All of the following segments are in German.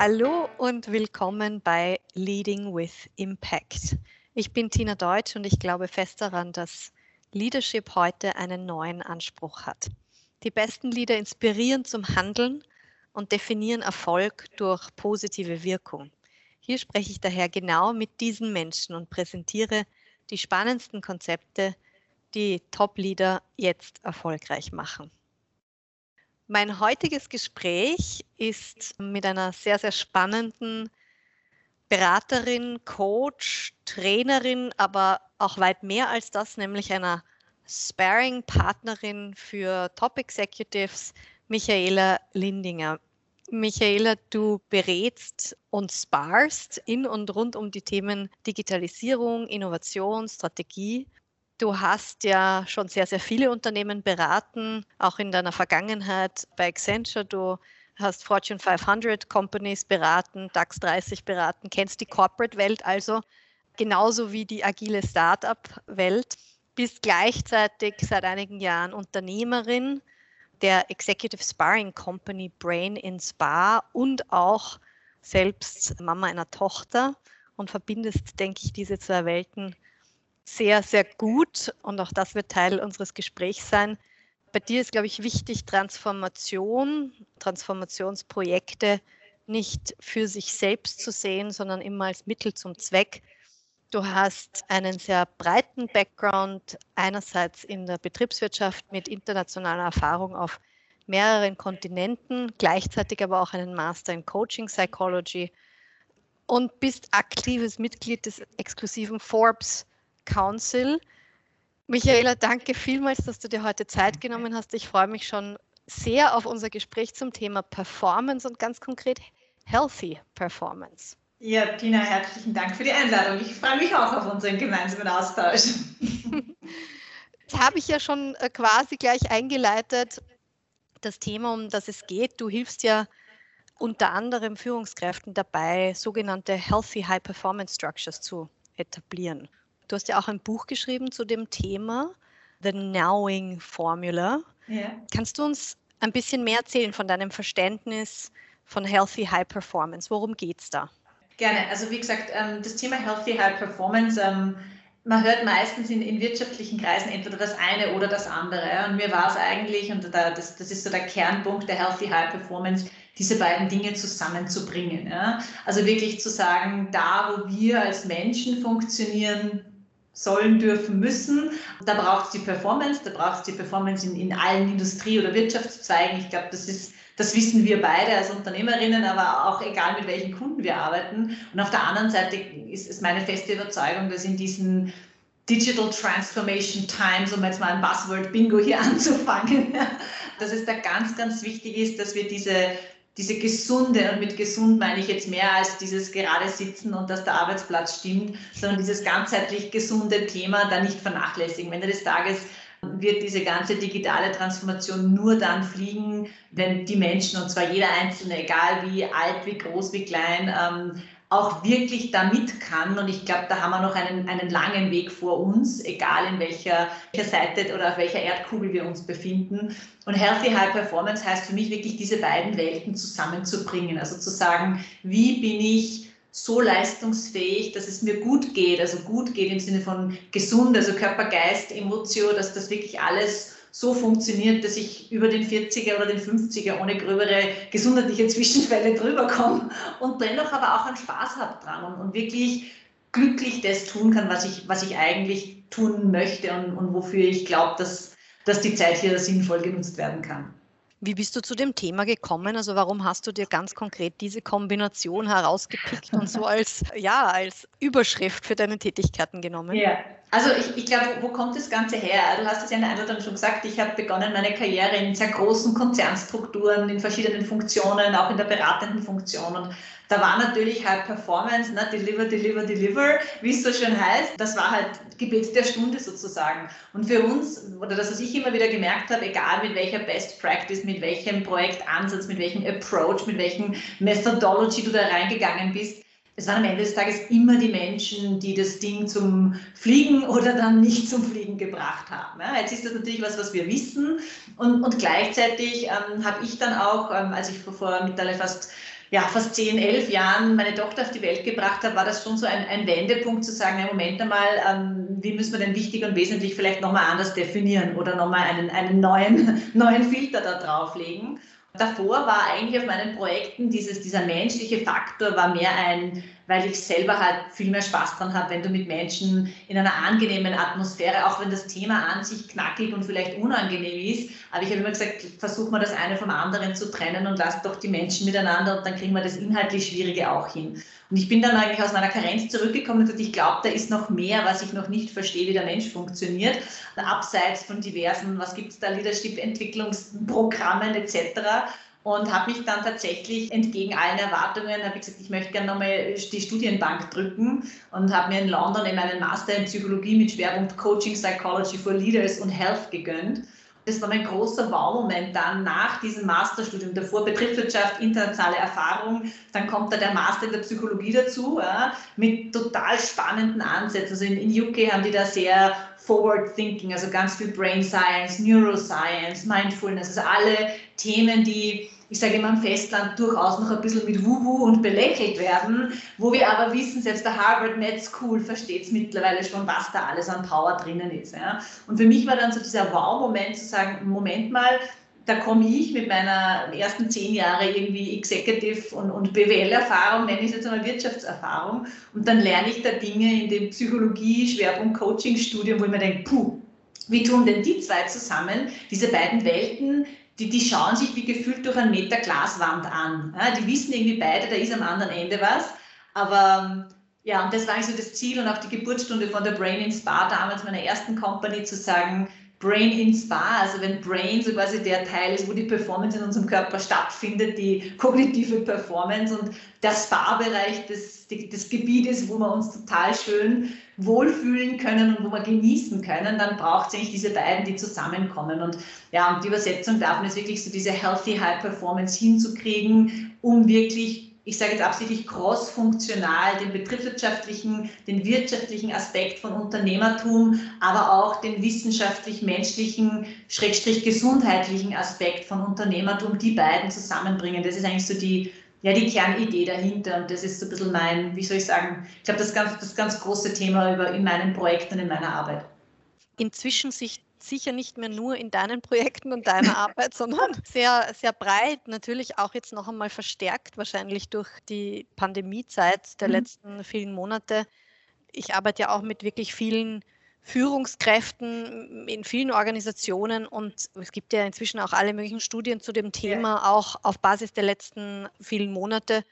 Hallo und willkommen bei Leading with Impact. Ich bin Tina Deutsch und ich glaube fest daran, dass Leadership heute einen neuen Anspruch hat. Die besten Leader inspirieren zum Handeln und definieren Erfolg durch positive Wirkung. Hier spreche ich daher genau mit diesen Menschen und präsentiere die spannendsten Konzepte, die Top-Leader jetzt erfolgreich machen. Mein heutiges Gespräch ist mit einer sehr, sehr spannenden Beraterin, Coach, Trainerin, aber auch weit mehr als das, nämlich einer Sparring-Partnerin für Top Executives, Michaela Lindinger. Michaela, du berätst und sparst in und rund um die Themen Digitalisierung, Innovation, Strategie Du hast ja schon sehr, sehr viele Unternehmen beraten, auch in deiner Vergangenheit bei Accenture. Du hast Fortune 500 Companies beraten, DAX 30 beraten, kennst die Corporate-Welt also genauso wie die agile Startup-Welt, bist gleichzeitig seit einigen Jahren Unternehmerin der Executive Sparring Company Brain in Spa und auch selbst Mama einer Tochter und verbindest, denke ich, diese zwei Welten sehr, sehr gut und auch das wird Teil unseres Gesprächs sein. Bei dir ist, glaube ich, wichtig, Transformation, Transformationsprojekte nicht für sich selbst zu sehen, sondern immer als Mittel zum Zweck. Du hast einen sehr breiten Background, einerseits in der Betriebswirtschaft mit internationaler Erfahrung auf mehreren Kontinenten, gleichzeitig aber auch einen Master in Coaching Psychology und bist aktives Mitglied des exklusiven Forbes Council. Michaela, danke vielmals, dass du dir heute Zeit genommen hast. Ich freue mich schon sehr auf unser Gespräch zum Thema Performance und ganz konkret Healthy Performance. Ja, Tina, herzlichen Dank für die Einladung. Ich freue mich auch auf unseren gemeinsamen Austausch. Das habe ich ja schon äh, quasi gleich eingeleitet. Das Thema, um das es geht, du hilfst ja unter anderem Führungskräften dabei, sogenannte Healthy High Performance Structures zu etablieren. Du hast ja auch ein Buch geschrieben zu dem Thema, The Knowing Formula. Ja. Kannst du uns ein bisschen mehr erzählen von deinem Verständnis von Healthy High Performance? Worum geht es da? Gerne. Also wie gesagt, ähm, das Thema Healthy High Performance, ähm, man hört meistens in, in, wirtschaftlichen Kreisen entweder das eine oder das andere. Und mir war es eigentlich, und das, das ist so der Kernpunkt der Healthy High Performance, diese beiden Dinge zusammenzubringen. Ja? Also wirklich zu sagen, da wo wir als Menschen funktionieren, sollen, dürfen, müssen. Da braucht es die Performance, da braucht es die Performance in, in allen Industrie- oder Wirtschaftszweigen. Ich glaube, das ist, das wissen wir beide als Unternehmerinnen, aber auch egal mit welchen Kunden wir arbeiten. Und auf der anderen Seite ist, ist meine feste Überzeugung, dass in diesen Digital Transformation Times, um jetzt mal ein Buzzword Bingo hier anzufangen, dass es da ganz, ganz wichtig ist, dass wir diese diese gesunde, und mit gesund meine ich jetzt mehr als dieses gerade Sitzen und dass der Arbeitsplatz stimmt, sondern dieses ganzheitlich gesunde Thema da nicht vernachlässigen. Wenn des Tages wird diese ganze digitale Transformation nur dann fliegen, wenn die Menschen, und zwar jeder Einzelne, egal wie alt, wie groß, wie klein, ähm, auch wirklich damit kann. Und ich glaube, da haben wir noch einen, einen langen Weg vor uns, egal in welcher, welcher Seite oder auf welcher Erdkugel wir uns befinden. Und Healthy High Performance heißt für mich wirklich, diese beiden Welten zusammenzubringen. Also zu sagen, wie bin ich so leistungsfähig, dass es mir gut geht, also gut geht im Sinne von gesund, also Körper, Geist, Emotion, dass das wirklich alles so funktioniert, dass ich über den 40er oder den 50er ohne gröbere gesundheitliche Zwischenfälle drüber komme und dennoch aber auch einen Spaß habe dran und, und, wirklich glücklich das tun kann, was ich, was ich eigentlich tun möchte und, und wofür ich glaube, dass, dass die Zeit hier sinnvoll genutzt werden kann. Wie bist du zu dem Thema gekommen? Also warum hast du dir ganz konkret diese Kombination herausgepickt und so als, ja, als Überschrift für deine Tätigkeiten genommen? Ja, also ich, ich glaube, wo kommt das Ganze her? Du hast es ja in der Einladung schon gesagt, ich habe begonnen meine Karriere in sehr großen Konzernstrukturen, in verschiedenen Funktionen, auch in der beratenden Funktion. Und da war natürlich halt Performance, ne, Deliver, Deliver, Deliver, wie es so schön heißt. Das war halt Gebet der Stunde sozusagen. Und für uns, oder das, was ich immer wieder gemerkt habe, egal mit welcher Best Practice, mit welchem Projektansatz, mit welchem Approach, mit welchem Methodology du da reingegangen bist, es waren am Ende des Tages immer die Menschen, die das Ding zum Fliegen oder dann nicht zum Fliegen gebracht haben. Ja, jetzt ist das natürlich was, was wir wissen. Und, und gleichzeitig ähm, habe ich dann auch, ähm, als ich vor, vor mittlerweile fast ja, fast zehn, elf Jahren meine Tochter auf die Welt gebracht habe, war das schon so ein, ein Wendepunkt zu sagen, na, Moment einmal, ähm, wie müssen wir denn wichtig und wesentlich vielleicht nochmal anders definieren oder nochmal einen, einen neuen, neuen Filter da drauflegen. Davor war eigentlich auf meinen Projekten dieses, dieser menschliche Faktor war mehr ein, weil ich selber halt viel mehr Spaß dran habe, wenn du mit Menschen in einer angenehmen Atmosphäre, auch wenn das Thema an sich knackig und vielleicht unangenehm ist, aber ich habe immer gesagt, versuch mal das eine vom anderen zu trennen und lass doch die Menschen miteinander und dann kriegen wir das inhaltlich Schwierige auch hin. Und ich bin dann eigentlich aus meiner Karenz zurückgekommen und ich glaube, da ist noch mehr, was ich noch nicht verstehe, wie der Mensch funktioniert. Abseits von diversen, was gibt es da, Leadership-Entwicklungsprogrammen etc und habe mich dann tatsächlich entgegen allen Erwartungen, habe ich gesagt, ich möchte gerne nochmal die Studienbank drücken und habe mir in London eben einen Master in Psychologie mit Schwerpunkt Coaching Psychology for Leaders und Health gegönnt. Das war mein großer Wow-Moment dann nach diesem Masterstudium. Davor Betriebswirtschaft, internationale Erfahrung. Dann kommt da der Master in der Psychologie dazu, ja, mit total spannenden Ansätzen. Also in, in UK haben die da sehr Forward Thinking, also ganz viel Brain Science, Neuroscience, Mindfulness, also alle Themen, die ich sage immer am Festland, durchaus noch ein bisschen mit Wuhu und belächelt werden, wo wir aber wissen, selbst der Harvard Med School versteht es mittlerweile schon, was da alles an Power drinnen ist. Ja. Und für mich war dann so dieser Wow-Moment zu sagen, Moment mal, da komme ich mit meiner ersten zehn Jahre irgendwie Executive und, und BWL-Erfahrung, nenne ich es jetzt einmal Wirtschaftserfahrung, und dann lerne ich da Dinge in dem Psychologie, Schwerpunkt Coaching-Studium, wo ich mir denke, puh, wie tun denn die zwei zusammen, diese beiden Welten, die, die schauen sich wie gefühlt durch einen Meter Glaswand an. Ja, die wissen irgendwie beide, da ist am anderen Ende was. Aber ja, und das war eigentlich so das Ziel und auch die Geburtsstunde von der Brain in Spa, damals meiner ersten Company, zu sagen, Brain in Spa, also wenn Brain so quasi der Teil ist, wo die Performance in unserem Körper stattfindet, die kognitive Performance und der Spa-Bereich des, des Gebietes, wo wir uns total schön wohlfühlen können und wo wir genießen können, dann braucht es eigentlich diese beiden, die zusammenkommen. Und ja, und die Übersetzung davon ist wirklich so diese Healthy High Performance hinzukriegen, um wirklich ich sage jetzt absichtlich cross-funktional, den betriebswirtschaftlichen, den wirtschaftlichen Aspekt von Unternehmertum, aber auch den wissenschaftlich-menschlichen, schrägstrich gesundheitlichen Aspekt von Unternehmertum, die beiden zusammenbringen. Das ist eigentlich so die, ja, die Kernidee dahinter und das ist so ein bisschen mein, wie soll ich sagen, ich glaube, das ganz, das ganz große Thema über, in meinen Projekten und in meiner Arbeit. Inzwischen sich sicher nicht mehr nur in deinen Projekten und deiner Arbeit, sondern sehr, sehr breit, natürlich auch jetzt noch einmal verstärkt, wahrscheinlich durch die Pandemiezeit der mhm. letzten vielen Monate. Ich arbeite ja auch mit wirklich vielen Führungskräften in vielen Organisationen und es gibt ja inzwischen auch alle möglichen Studien zu dem Thema, ja. auch auf Basis der letzten vielen Monate,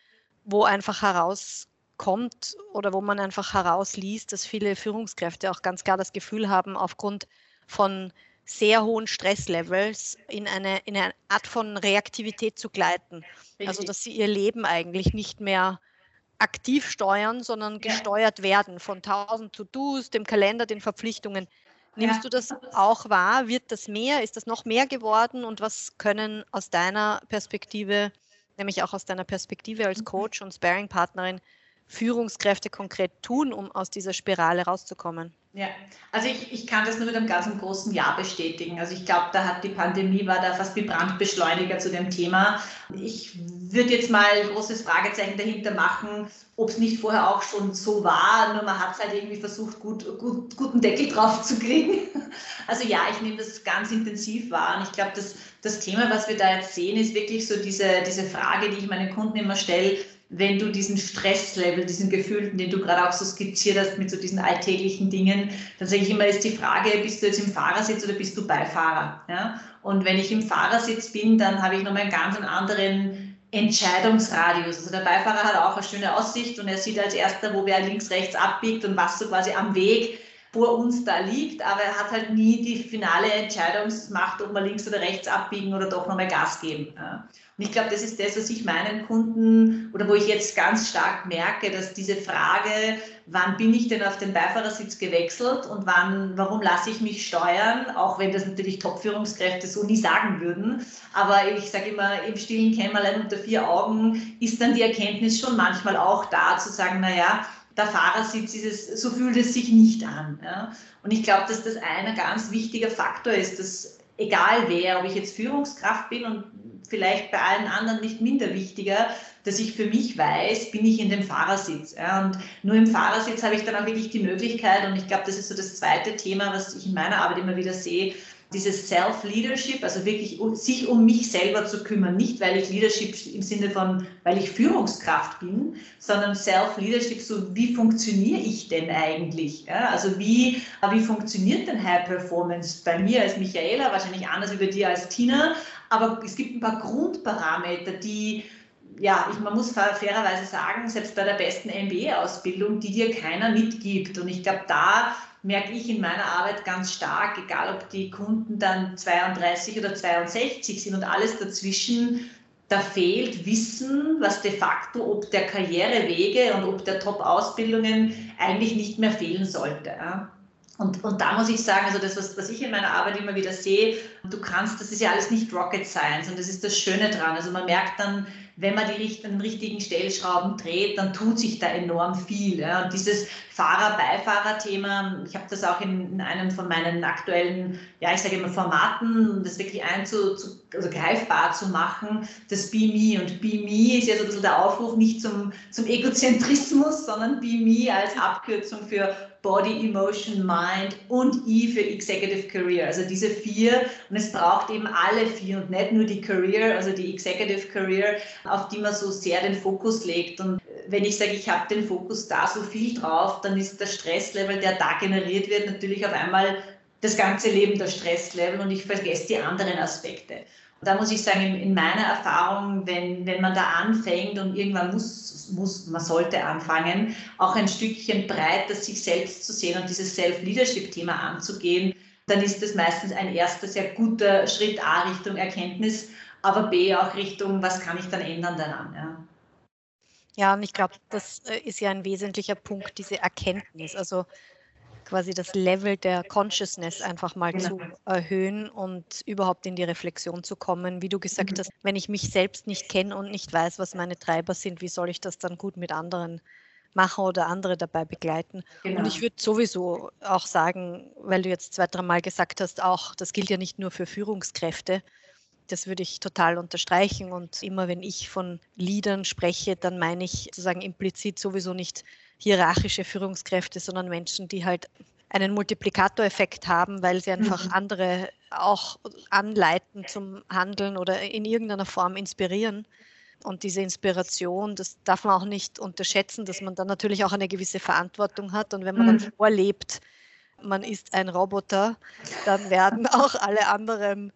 wo einfach herauskommt oder wo man einfach herausliest, dass viele Führungskräfte auch ganz klar das Gefühl haben, aufgrund von sehr hohen Stresslevels in eine, in eine Art von Reaktivität zu gleiten. Also, Richtig. Also dass sie ihr Leben eigentlich nicht mehr aktiv steuern, sondern gesteuert ja. werden von tausend To-Dos, dem Kalender, den Verpflichtungen. Nimmst ja. du das auch wahr? Wird das mehr? Ist das noch mehr geworden? Und was können aus deiner Perspektive, nämlich auch aus deiner Perspektive als mhm. Coach und Sparing-Partnerin, Führungskräfte konkret tun, um aus dieser Spirale rauszukommen? Ja, also ich, ich kann das nur mit einem ganz großen Ja bestätigen. Also ich glaube, da hat die Pandemie, war da fast wie Brandbeschleuniger zu dem Thema. Ich würde jetzt mal ein großes Fragezeichen dahinter machen, ob es nicht vorher auch schon so war, nur man hat es halt irgendwie versucht, gut, gut, guten Deckel drauf zu kriegen. Also ja, ich nehme das ganz intensiv wahr und ich glaube, das, das Thema, was wir da jetzt sehen, ist wirklich so diese, diese Frage, die ich meinen Kunden immer stelle, wenn du diesen Stresslevel, diesen Gefühlten, den du gerade auch so skizziert hast mit so diesen alltäglichen Dingen, dann sage ich immer, ist die Frage, bist du jetzt im Fahrersitz oder bist du Beifahrer? Ja? Und wenn ich im Fahrersitz bin, dann habe ich nochmal einen ganz anderen Entscheidungsradius. Also der Beifahrer hat auch eine schöne Aussicht und er sieht als erster, wo wer links, rechts abbiegt und was so quasi am Weg vor uns da liegt, aber er hat halt nie die finale Entscheidungsmacht, ob wir links oder rechts abbiegen oder doch nochmal Gas geben. Ja. Und ich glaube, das ist das, was ich meinen Kunden oder wo ich jetzt ganz stark merke, dass diese Frage, wann bin ich denn auf den Beifahrersitz gewechselt und wann, warum lasse ich mich steuern, auch wenn das natürlich Top-Führungskräfte so nie sagen würden. Aber ich sage immer, im stillen Kämmerlein unter vier Augen ist dann die Erkenntnis schon manchmal auch da, zu sagen, naja, der Fahrersitz ist es, so fühlt es sich nicht an. Ja. Und ich glaube, dass das ein ganz wichtiger Faktor ist, dass egal wer, ob ich jetzt Führungskraft bin und vielleicht bei allen anderen nicht minder wichtiger, dass ich für mich weiß, bin ich in dem Fahrersitz. Ja, und nur im Fahrersitz habe ich dann auch wirklich die Möglichkeit, und ich glaube, das ist so das zweite Thema, was ich in meiner Arbeit immer wieder sehe, dieses Self-Leadership, also wirklich um, sich um mich selber zu kümmern, nicht weil ich Leadership im Sinne von, weil ich Führungskraft bin, sondern Self-Leadership, so wie funktioniere ich denn eigentlich? Ja, also wie, wie funktioniert denn High Performance bei mir als Michaela, wahrscheinlich anders bei dir als Tina, aber es gibt ein paar Grundparameter, die ja, ich, man muss fairerweise sagen, selbst bei der besten MBA-Ausbildung, die dir keiner mitgibt. Und ich glaube, da merke ich in meiner Arbeit ganz stark, egal ob die Kunden dann 32 oder 62 sind und alles dazwischen, da fehlt Wissen, was de facto ob der Karrierewege und ob der Top-Ausbildungen eigentlich nicht mehr fehlen sollte. Und, und da muss ich sagen, also das, was, was ich in meiner Arbeit immer wieder sehe, du kannst, das ist ja alles nicht Rocket Science und das ist das Schöne dran. Also man merkt dann, wenn man die richtigen, richtigen Stellschrauben dreht, dann tut sich da enorm viel. Ja. Und dieses Fahrer-Beifahrer-Thema, ich habe das auch in, in, einem von meinen aktuellen, ja, ich sage immer Formaten, um das wirklich einzu, zu, also greifbar zu machen, das Be Me. Und Be Me ist ja so ein bisschen der Aufruf nicht zum, zum Egozentrismus, sondern Be Me als Abkürzung für Body, Emotion, Mind und E für Executive Career. Also diese vier. Und es braucht eben alle vier und nicht nur die Career, also die Executive Career, auf die man so sehr den Fokus legt. Und wenn ich sage, ich habe den Fokus da so viel drauf, dann ist der Stresslevel, der da generiert wird, natürlich auf einmal das ganze Leben der Stresslevel und ich vergesse die anderen Aspekte. Und da muss ich sagen, in, meiner Erfahrung, wenn, wenn man da anfängt und irgendwann muss muss, man sollte anfangen, auch ein Stückchen breiter sich selbst zu sehen und dieses Self-Leadership-Thema anzugehen, dann ist das meistens ein erster sehr guter Schritt A Richtung Erkenntnis, aber B auch Richtung, was kann ich dann ändern daran. Ja. Ja, und ich glaube, das äh, ist ja ein wesentlicher Punkt, diese Erkenntnis. Also quasi das Level der Consciousness einfach mal genau. zu erhöhen und überhaupt in die Reflexion zu kommen. Wie du gesagt mhm. hast, wenn ich mich selbst nicht kenne und nicht weiß, was meine Treiber sind, wie soll ich das dann gut mit anderen machen oder andere dabei begleiten? Genau. Und ich würde sowieso auch sagen, weil du jetzt zwei, dreimal gesagt hast, auch das gilt ja nicht nur für Führungskräfte, das würde ich total unterstreichen. Und immer wenn ich von Leadern spreche, dann meine ich sozusagen implizit sowieso nicht hierarchische Führungskräfte, sondern Menschen, die halt einen Multiplikatoreffekt haben, weil sie einfach mhm. andere auch anleiten zum Handeln oder in irgendeiner Form inspirieren. Und diese Inspiration, das darf man auch nicht unterschätzen, dass man dann natürlich auch eine gewisse Verantwortung hat. Und wenn man mhm. dann vorlebt, man ist ein Roboter, dann werden auch alle anderen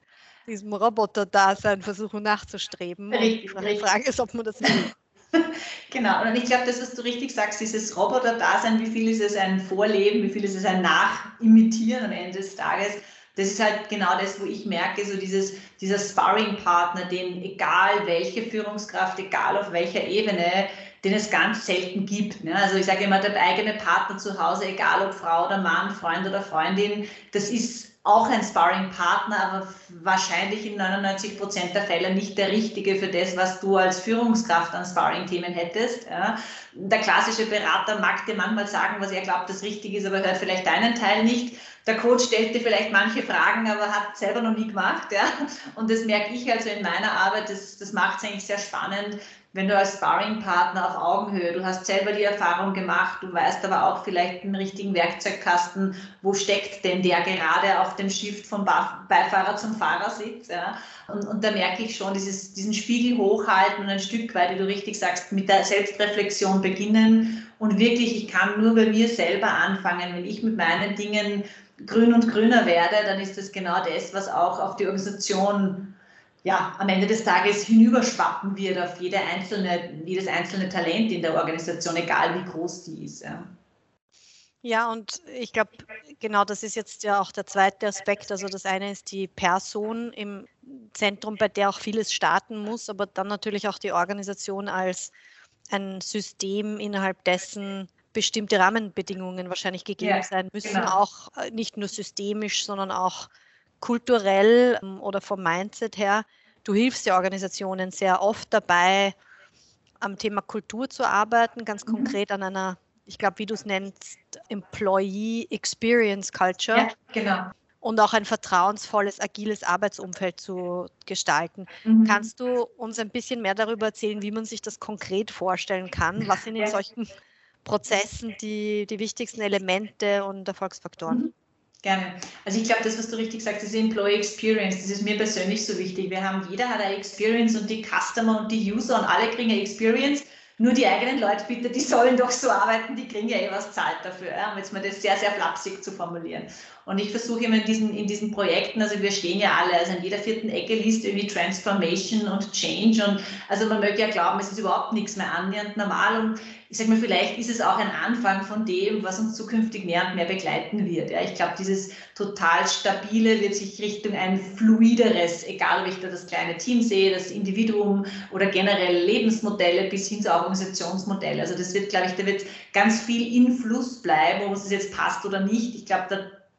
diesem Roboter-Dasein versuchen nachzustreben. Richtig, und die Frage ist, ob man das will. genau, und ich glaube, das, was du richtig sagst, dieses Roboter-Dasein, wie viel ist es ein Vorleben, wie viel ist es ein Nachimitieren am Ende des Tages, das ist halt genau das, wo ich merke, so dieses, dieser Sparring-Partner, den egal welche Führungskraft, egal auf welcher Ebene, den es ganz selten gibt. Ne? Also ich sage immer, der eigene Partner zu Hause, egal ob Frau oder Mann, Freund oder Freundin, das ist auch ein Sparring-Partner, aber wahrscheinlich in 99 Prozent der Fälle nicht der richtige für das, was du als Führungskraft an Sparring-Themen hättest. Ja. Der klassische Berater mag dir manchmal sagen, was er glaubt, das richtig ist, aber hört vielleicht deinen Teil nicht. Der Coach stellt dir vielleicht manche Fragen, aber hat selber noch nie gemacht. Ja. Und das merke ich also in meiner Arbeit, das, das macht es eigentlich sehr spannend, wenn du als Sparring-Partner auf Augenhöhe, du hast selber die Erfahrung gemacht, du weißt aber auch vielleicht den richtigen Werkzeugkasten, wo steckt denn der gerade auf dem Shift vom Beifahrer zum Fahrersitz. Ja? Und, und da merke ich schon, dieses, diesen Spiegel hochhalten und ein Stück weit, wie du richtig sagst, mit der Selbstreflexion beginnen und wirklich, ich kann nur bei mir selber anfangen, wenn ich mit meinen Dingen grün und grüner werde, dann ist das genau das, was auch auf die Organisation ja, am Ende des Tages hinüberschwappen wird auf jede einzelne, jedes einzelne Talent in der Organisation, egal wie groß die ist. Ja. Ja, und ich glaube, genau das ist jetzt ja auch der zweite Aspekt. Also das eine ist die Person im Zentrum, bei der auch vieles starten muss, aber dann natürlich auch die Organisation als ein System, innerhalb dessen bestimmte Rahmenbedingungen wahrscheinlich gegeben ja, sein müssen, genau. auch äh, nicht nur systemisch, sondern auch kulturell ähm, oder vom Mindset her, du hilfst der Organisationen sehr oft dabei, am Thema Kultur zu arbeiten, ganz mhm. konkret an einer, ich glaube, wie du es nennst, Employee Experience Culture. Ja, genau. und auch ein vertrauensvolles, agiles Arbeitsumfeld zu gestalten. Mhm. Kannst du uns ein bisschen mehr darüber erzählen, wie man sich das konkret vorstellen kann? Was sind in solchen Prozessen die, die wichtigsten Elemente und Erfolgsfaktoren? Mhm. Gerne. Also ich glaube, das, was du richtig sagst, ist Employee Experience. Das ist mir persönlich so wichtig. Wir haben, jeder hat eine Experience und die Customer und die User und alle kriegen eine Experience. Nur die eigenen Leute bitte, die sollen doch so arbeiten, die kriegen ja eh was zahlt dafür, ja, um jetzt mal das sehr, sehr flapsig zu formulieren. Und ich versuche immer in diesen, in diesen Projekten, also wir stehen ja alle, also in jeder vierten Ecke liest irgendwie Transformation und Change und also man möge ja glauben, es ist überhaupt nichts mehr annähernd normal und ich sage mal, vielleicht ist es auch ein Anfang von dem, was uns zukünftig mehr und mehr begleiten wird. Ja, ich glaube, dieses total stabile wird sich Richtung ein fluideres, egal ob ich da das kleine Team sehe, das Individuum oder generell Lebensmodelle bis hin zu Organisationsmodelle. Also das wird, glaube ich, da wird ganz viel in Fluss bleiben, ob es jetzt passt oder nicht. Ich glaube, da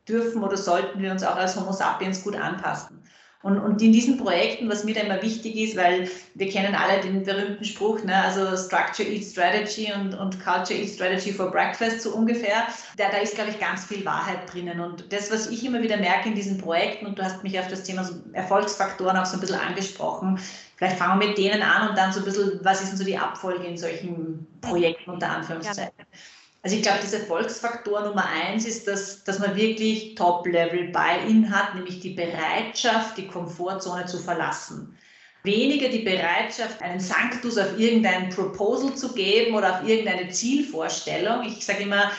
dürfen oder sollten wir uns auch als Homo sapiens gut anpassen. Und, und in diesen Projekten, was mir da immer wichtig ist, weil wir kennen alle den berühmten Spruch, ne, also Structure Eats Strategy und, und Culture Eats Strategy for Breakfast, so ungefähr, da, da ist, glaube ich, ganz viel Wahrheit drinnen. Und das, was ich immer wieder merke in diesen Projekten, und du hast mich auf das Thema so Erfolgsfaktoren auch so ein bisschen angesprochen, vielleicht fangen wir mit denen an und dann so ein bisschen, was ist denn so die Abfolge in solchen Projekten unter Anführungszeichen. Ja. Also ich glaube, dieser Erfolgsfaktor Nummer eins ist, dass, dass man wirklich Top-Level-Buy-in hat, nämlich die Bereitschaft, die Komfortzone zu verlassen. Weniger die Bereitschaft, einen Sanctus auf irgendein Proposal zu geben oder auf irgendeine Zielvorstellung. Ich sage immer,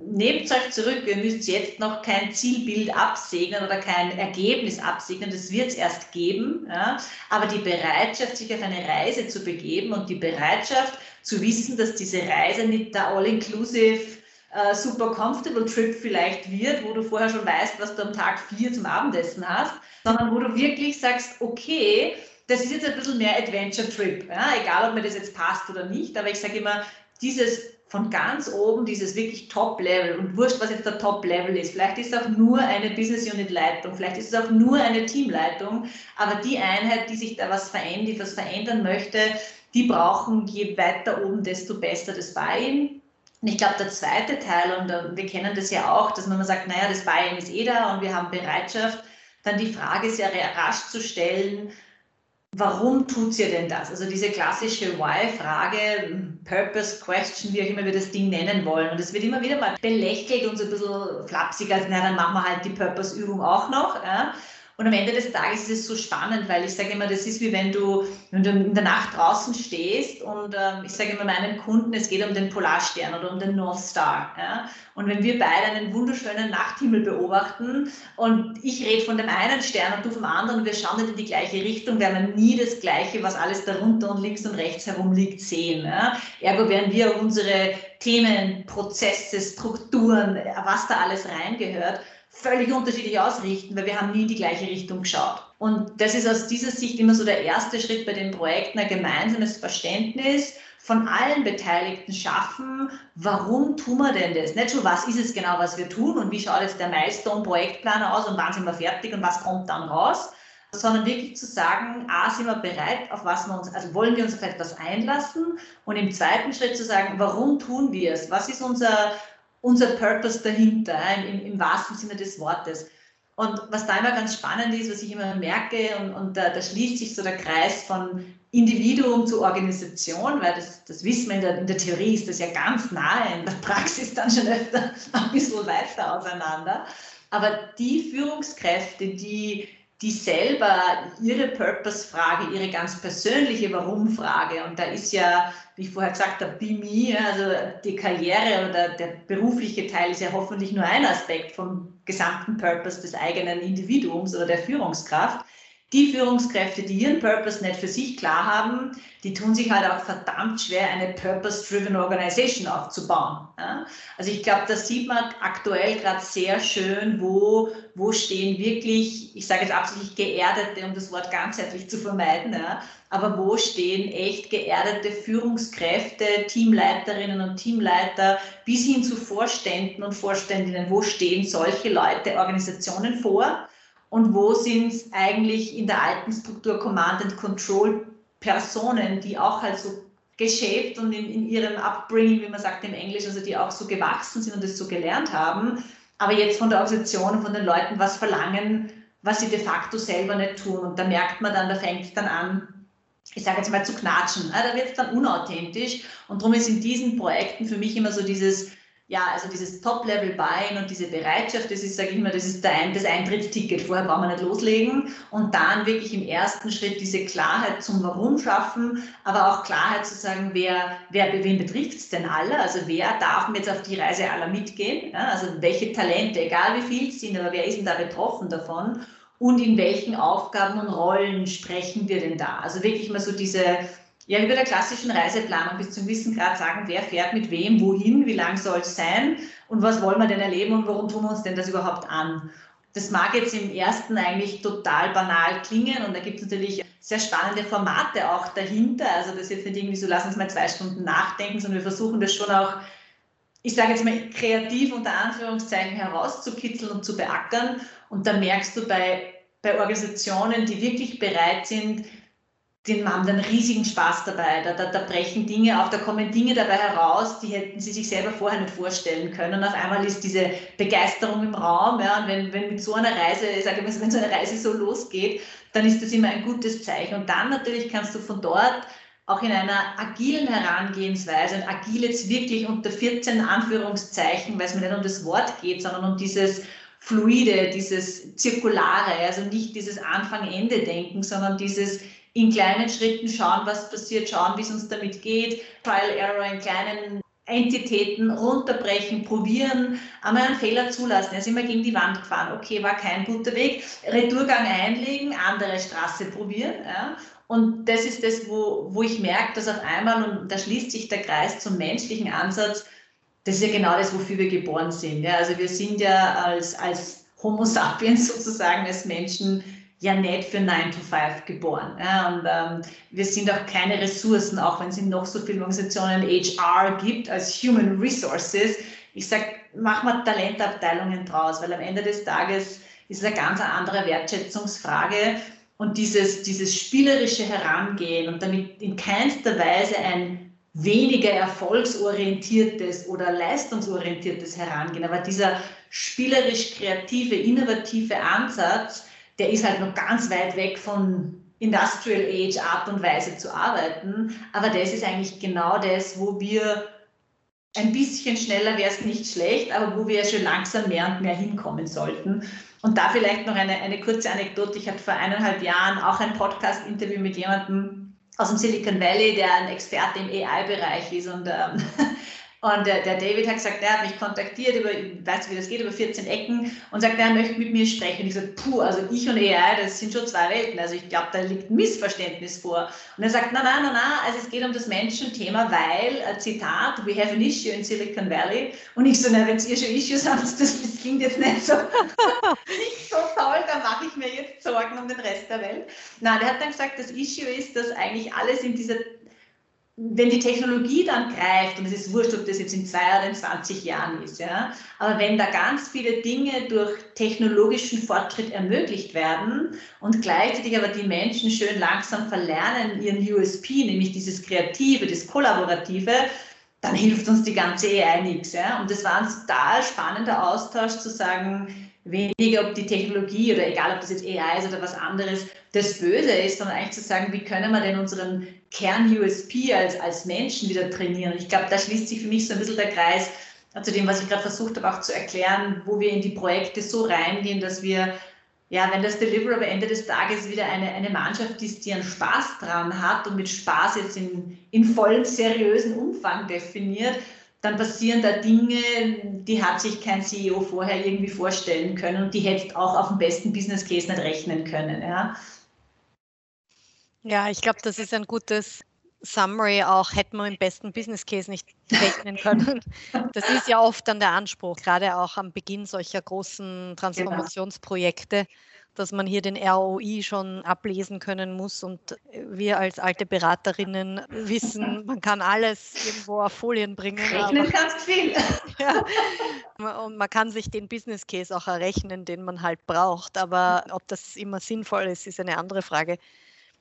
nehmt euch zurück, ihr müsst jetzt noch kein Zielbild absegnen oder kein Ergebnis absegnen, das wird es erst geben. Ja? Aber die Bereitschaft, sich auf eine Reise zu begeben und die Bereitschaft zu wissen, dass diese Reise nicht der All-Inclusive äh, super comfortable Trip vielleicht wird, wo du vorher schon weißt, was du am Tag vier zum Abendessen hast, sondern wo du wirklich sagst, okay, das ist jetzt ein bisschen mehr Adventure Trip, ja? egal ob mir das jetzt passt oder nicht, aber ich sage immer, dieses von ganz oben dieses wirklich Top-Level und wurscht, was jetzt der Top-Level ist. Vielleicht ist es auch nur eine Business-Unit-Leitung, vielleicht ist es auch nur eine Teamleitung, aber die Einheit, die sich da was verändert, die was verändern möchte, die brauchen je weiter oben, desto besser das Buy-in. Ich glaube, der zweite Teil, und äh, wir kennen das ja auch, dass man sagt, naja, das Buy-in ist eh da und wir haben Bereitschaft, dann die Frage sehr rasch zu stellen, warum tut sie denn das? Also diese klassische Why-Frage, Purpose Question, wie auch immer wir das Ding nennen wollen. Und es wird immer wieder mal belächelt und so ein bisschen flapsig, als na, dann machen wir halt die Purpose-Übung auch noch. Ja? Und am Ende des Tages ist es so spannend, weil ich sage immer, das ist wie wenn du, wenn du in der Nacht draußen stehst und ähm, ich sage immer meinen Kunden, es geht um den Polarstern oder um den North Star. Ja? Und wenn wir beide einen wunderschönen Nachthimmel beobachten und ich rede von dem einen Stern und du vom anderen und wir schauen nicht in die gleiche Richtung, werden wir nie das Gleiche, was alles darunter und links und rechts herum liegt, sehen. Ja? Ergo werden wir unsere Themen, Prozesse, Strukturen, was da alles reingehört, völlig unterschiedlich ausrichten, weil wir haben nie in die gleiche Richtung geschaut. Und das ist aus dieser Sicht immer so der erste Schritt bei den Projekten, ein gemeinsames Verständnis von allen Beteiligten schaffen, warum tun wir denn das? Nicht schon, was ist es genau, was wir tun und wie schaut jetzt der Milestone-Projektplaner aus und wann sind wir fertig und was kommt dann raus, sondern wirklich zu sagen, a, sind wir bereit, auf was wir uns, also wollen wir uns auf etwas einlassen und im zweiten Schritt zu sagen, warum tun wir es? Was ist unser unser Purpose dahinter, im, im, wahrsten Sinne des Wortes. Und was da immer ganz spannend ist, was ich immer merke, und, und da, da, schließt sich so der Kreis von Individuum zu Organisation, weil das, das wissen wir in der, in der Theorie, ist das ja ganz nahe, in der Praxis dann schon öfter ein bisschen weiter auseinander. Aber die Führungskräfte, die die selber ihre Purpose-Frage, ihre ganz persönliche Warum-Frage, und da ist ja, wie ich vorher gesagt habe, Be Me, also die Karriere oder der berufliche Teil ist ja hoffentlich nur ein Aspekt vom gesamten Purpose des eigenen Individuums oder der Führungskraft die Führungskräfte, die ihren Purpose nicht für sich klar haben, die tun sich halt auch verdammt schwer, eine Purpose-Driven Organization aufzubauen. Ja? Also ich glaube, das sieht man aktuell gerade sehr schön, wo, wo stehen wirklich, ich sage jetzt absichtlich geerdete, um das Wort ganzheitlich zu vermeiden, ja? aber wo stehen echt geerdete Führungskräfte, Teamleiterinnen und Teamleiter bis hin zu Vorständen und Vorständinnen, wo stehen solche Leute Organisationen vor? Und wo sind es eigentlich in der alten Struktur Command and Control Personen, die auch halt so geschäft und in, in ihrem Upbringing, wie man sagt im Englisch, also die auch so gewachsen sind und das so gelernt haben, aber jetzt von der Organisation, von den Leuten was verlangen, was sie de facto selber nicht tun. Und da merkt man dann, da fängt es dann an, ich sage jetzt mal zu knatschen. Da wird es dann unauthentisch. Und darum ist in diesen Projekten für mich immer so dieses, ja, also dieses Top-Level-Buy-in und diese Bereitschaft, das ist, sage ich mal, das ist Ein das Eintrittsticket. Vorher brauchen wir nicht loslegen und dann wirklich im ersten Schritt diese Klarheit zum Warum schaffen, aber auch Klarheit zu sagen, wer, wer wen betrifft es denn alle? Also wer darf jetzt auf die Reise aller mitgehen? Ja, also welche Talente, egal wie viel es sind, aber wer ist denn da betroffen davon? und in welchen Aufgaben und Rollen sprechen wir denn da? Also wirklich mal so diese, ja, wie bei der klassischen Reiseplanung bis zum Wissengrad sagen, wer fährt mit wem, wohin, wie lang soll es sein und was wollen wir denn erleben und warum tun wir uns denn das überhaupt an? Das mag jetzt im ersten eigentlich total banal klingen und da gibt es natürlich sehr spannende Formate auch dahinter. Also das ist jetzt nicht irgendwie so, lass uns mal zwei Stunden nachdenken, sondern wir versuchen das schon auch, ich sage jetzt mal kreativ unter Anführungszeichen herauszukitzeln und zu beackern. Und da merkst du bei, bei Organisationen, die wirklich bereit sind, den haben dann riesigen Spaß dabei. Da, da, da, brechen Dinge auf, da kommen Dinge dabei heraus, die hätten sie sich selber vorher nicht vorstellen können. Und auf einmal ist diese Begeisterung im Raum. Ja, und wenn, wenn mit so einer Reise, sage ich mal, wenn so eine Reise so losgeht, dann ist das immer ein gutes Zeichen. Und dann natürlich kannst du von dort auch in einer agilen Herangehensweise, und agil jetzt wirklich unter 14 Anführungszeichen, weil es mir nicht um das Wort geht, sondern um dieses Fluide, dieses Zirkulare, also nicht dieses Anfang-Ende-Denken, sondern dieses in kleinen Schritten schauen, was passiert, schauen, wie es uns damit geht, Trial Error in kleinen Entitäten runterbrechen, probieren, einmal einen Fehler zulassen. Er ist immer gegen die Wand gefahren. Okay, war kein guter Weg. Retourgang einlegen, andere Straße probieren. Ja. Und das ist das, wo, wo ich merke, dass auf einmal, und da schließt sich der Kreis zum menschlichen Ansatz, das ist ja genau das, wofür wir geboren sind. Ja? Also wir sind ja als, als Homo sapiens sozusagen, als Menschen ja nicht für 9 to 5 geboren. Ja? Und ähm, wir sind auch keine Ressourcen, auch wenn es in noch so vielen Organisationen HR gibt als Human Resources. Ich sage, mach mal Talentabteilungen draus, weil am Ende des Tages ist es eine ganz andere Wertschätzungsfrage. Und dieses, dieses spielerische Herangehen und damit in keinster Weise ein weniger erfolgsorientiertes oder leistungsorientiertes Herangehen. Aber dieser spielerisch kreative, innovative Ansatz, der ist halt noch ganz weit weg von Industrial Age Art und Weise zu arbeiten. Aber das ist eigentlich genau das, wo wir ein bisschen schneller wäre es nicht schlecht, aber wo wir schon langsam mehr und mehr hinkommen sollten. Und da vielleicht noch eine, eine kurze Anekdote. Ich hatte vor eineinhalb Jahren auch ein Podcast-Interview mit jemandem, aus dem Silicon Valley, der ein Experte im AI-Bereich ist und ähm, und der, der, David hat gesagt, er hat mich kontaktiert über, weißt du, wie das geht, über 14 Ecken und sagt, er möchte mit mir sprechen. Und ich sage, puh, also ich und AI, das sind schon zwei Welten. Also ich glaube, da liegt ein Missverständnis vor. Und er sagt, nein, nein, nein, nein, also es geht um das Menschenthema, weil, äh, Zitat, we have an issue in Silicon Valley. Und ich so, na, wenn ihr schon Issues habt, das, das klingt jetzt nicht so, nicht so toll, da mache ich mir jetzt Sorgen um den Rest der Welt. Nein, der hat dann gesagt, das Issue ist, dass eigentlich alles in dieser wenn die Technologie dann greift, und es ist wurscht, ob das jetzt in zwei oder in 20 Jahren ist, ja, aber wenn da ganz viele Dinge durch technologischen Fortschritt ermöglicht werden und gleichzeitig aber die Menschen schön langsam verlernen ihren USP, nämlich dieses Kreative, das Kollaborative, dann hilft uns die ganze AI nichts. Ja? Und das war ein total spannender Austausch zu sagen, weniger ob die Technologie oder egal ob das jetzt AI ist oder was anderes, das Böse ist, sondern eigentlich zu sagen, wie können wir denn unseren Kern-USP als, als Menschen wieder trainieren. Ich glaube, da schließt sich für mich so ein bisschen der Kreis zu dem, was ich gerade versucht habe, auch zu erklären, wo wir in die Projekte so reingehen, dass wir, ja, wenn das Delivery am Ende des Tages wieder eine, eine Mannschaft ist, die einen Spaß dran hat und mit Spaß jetzt in, in vollem seriösen Umfang definiert, dann passieren da Dinge, die hat sich kein CEO vorher irgendwie vorstellen können und die hätte auch auf dem besten Business Case nicht rechnen können. Ja. Ja, ich glaube, das ist ein gutes Summary auch, hätten wir im besten Business Case nicht rechnen können. Das ist ja oft dann der Anspruch, gerade auch am Beginn solcher großen. Transformationsprojekte, dass man hier den ROI schon ablesen können muss. Und wir als alte Beraterinnen wissen, man kann alles irgendwo auf Folien bringen. Rechnen kannst viel. Ja, und man kann sich den Business Case auch errechnen, den man halt braucht. Aber ob das immer sinnvoll ist, ist eine andere Frage.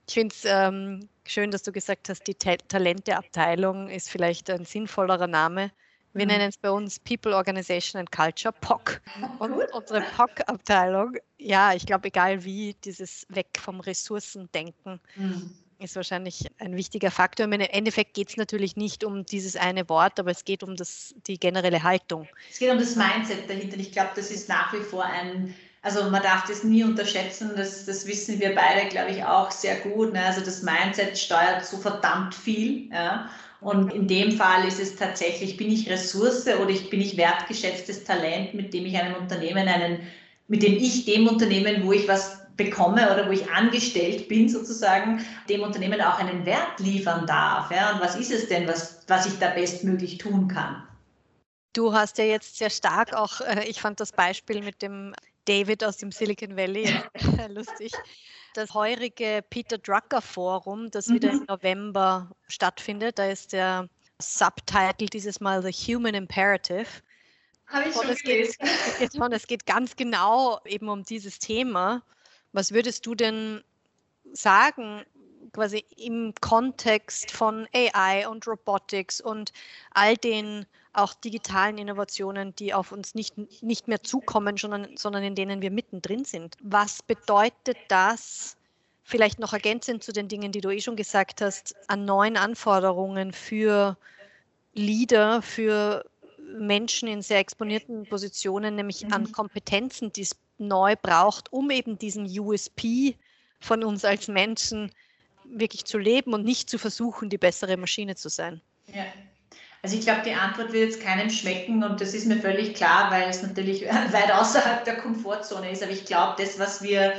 Ich finde es ähm, schön, dass du gesagt hast, die Ta Talenteabteilung ist vielleicht ein sinnvollerer Name. Wir mhm. nennen es bei uns People, Organization and Culture, POC. Und unsere POC-Abteilung, ja, ich glaube, egal wie, dieses Weg vom Ressourcendenken mhm. ist wahrscheinlich ein wichtiger Faktor. Im Endeffekt geht es natürlich nicht um dieses eine Wort, aber es geht um das, die generelle Haltung. Es geht um das Mindset dahinter. Ich glaube, das ist nach wie vor ein also man darf das nie unterschätzen, das, das wissen wir beide, glaube ich, auch sehr gut. Ne? Also das Mindset steuert so verdammt viel. Ja? Und in dem Fall ist es tatsächlich, bin ich Ressource oder ich bin ich wertgeschätztes Talent, mit dem ich einem Unternehmen einen, mit dem ich dem Unternehmen, wo ich was bekomme oder wo ich angestellt bin, sozusagen, dem Unternehmen auch einen Wert liefern darf. Ja? Und was ist es denn, was, was ich da bestmöglich tun kann? Du hast ja jetzt sehr stark auch, äh, ich fand das Beispiel mit dem David aus dem Silicon Valley, lustig. Das heurige Peter Drucker Forum, das mhm. wieder im November stattfindet, da ist der Subtitle dieses Mal The Human Imperative. Habe ich schon es gelesen. Geht, es geht ganz genau eben um dieses Thema. Was würdest du denn sagen, quasi im Kontext von AI und Robotics und all den auch digitalen Innovationen, die auf uns nicht, nicht mehr zukommen, sondern, sondern in denen wir mittendrin sind. Was bedeutet das, vielleicht noch ergänzend zu den Dingen, die du eh schon gesagt hast, an neuen Anforderungen für Leader, für Menschen in sehr exponierten Positionen, nämlich mhm. an Kompetenzen, die es neu braucht, um eben diesen USP von uns als Menschen wirklich zu leben und nicht zu versuchen, die bessere Maschine zu sein? Ja. Also ich glaube, die Antwort wird jetzt keinem schmecken und das ist mir völlig klar, weil es natürlich weit außerhalb der Komfortzone ist. Aber ich glaube, das, was wir,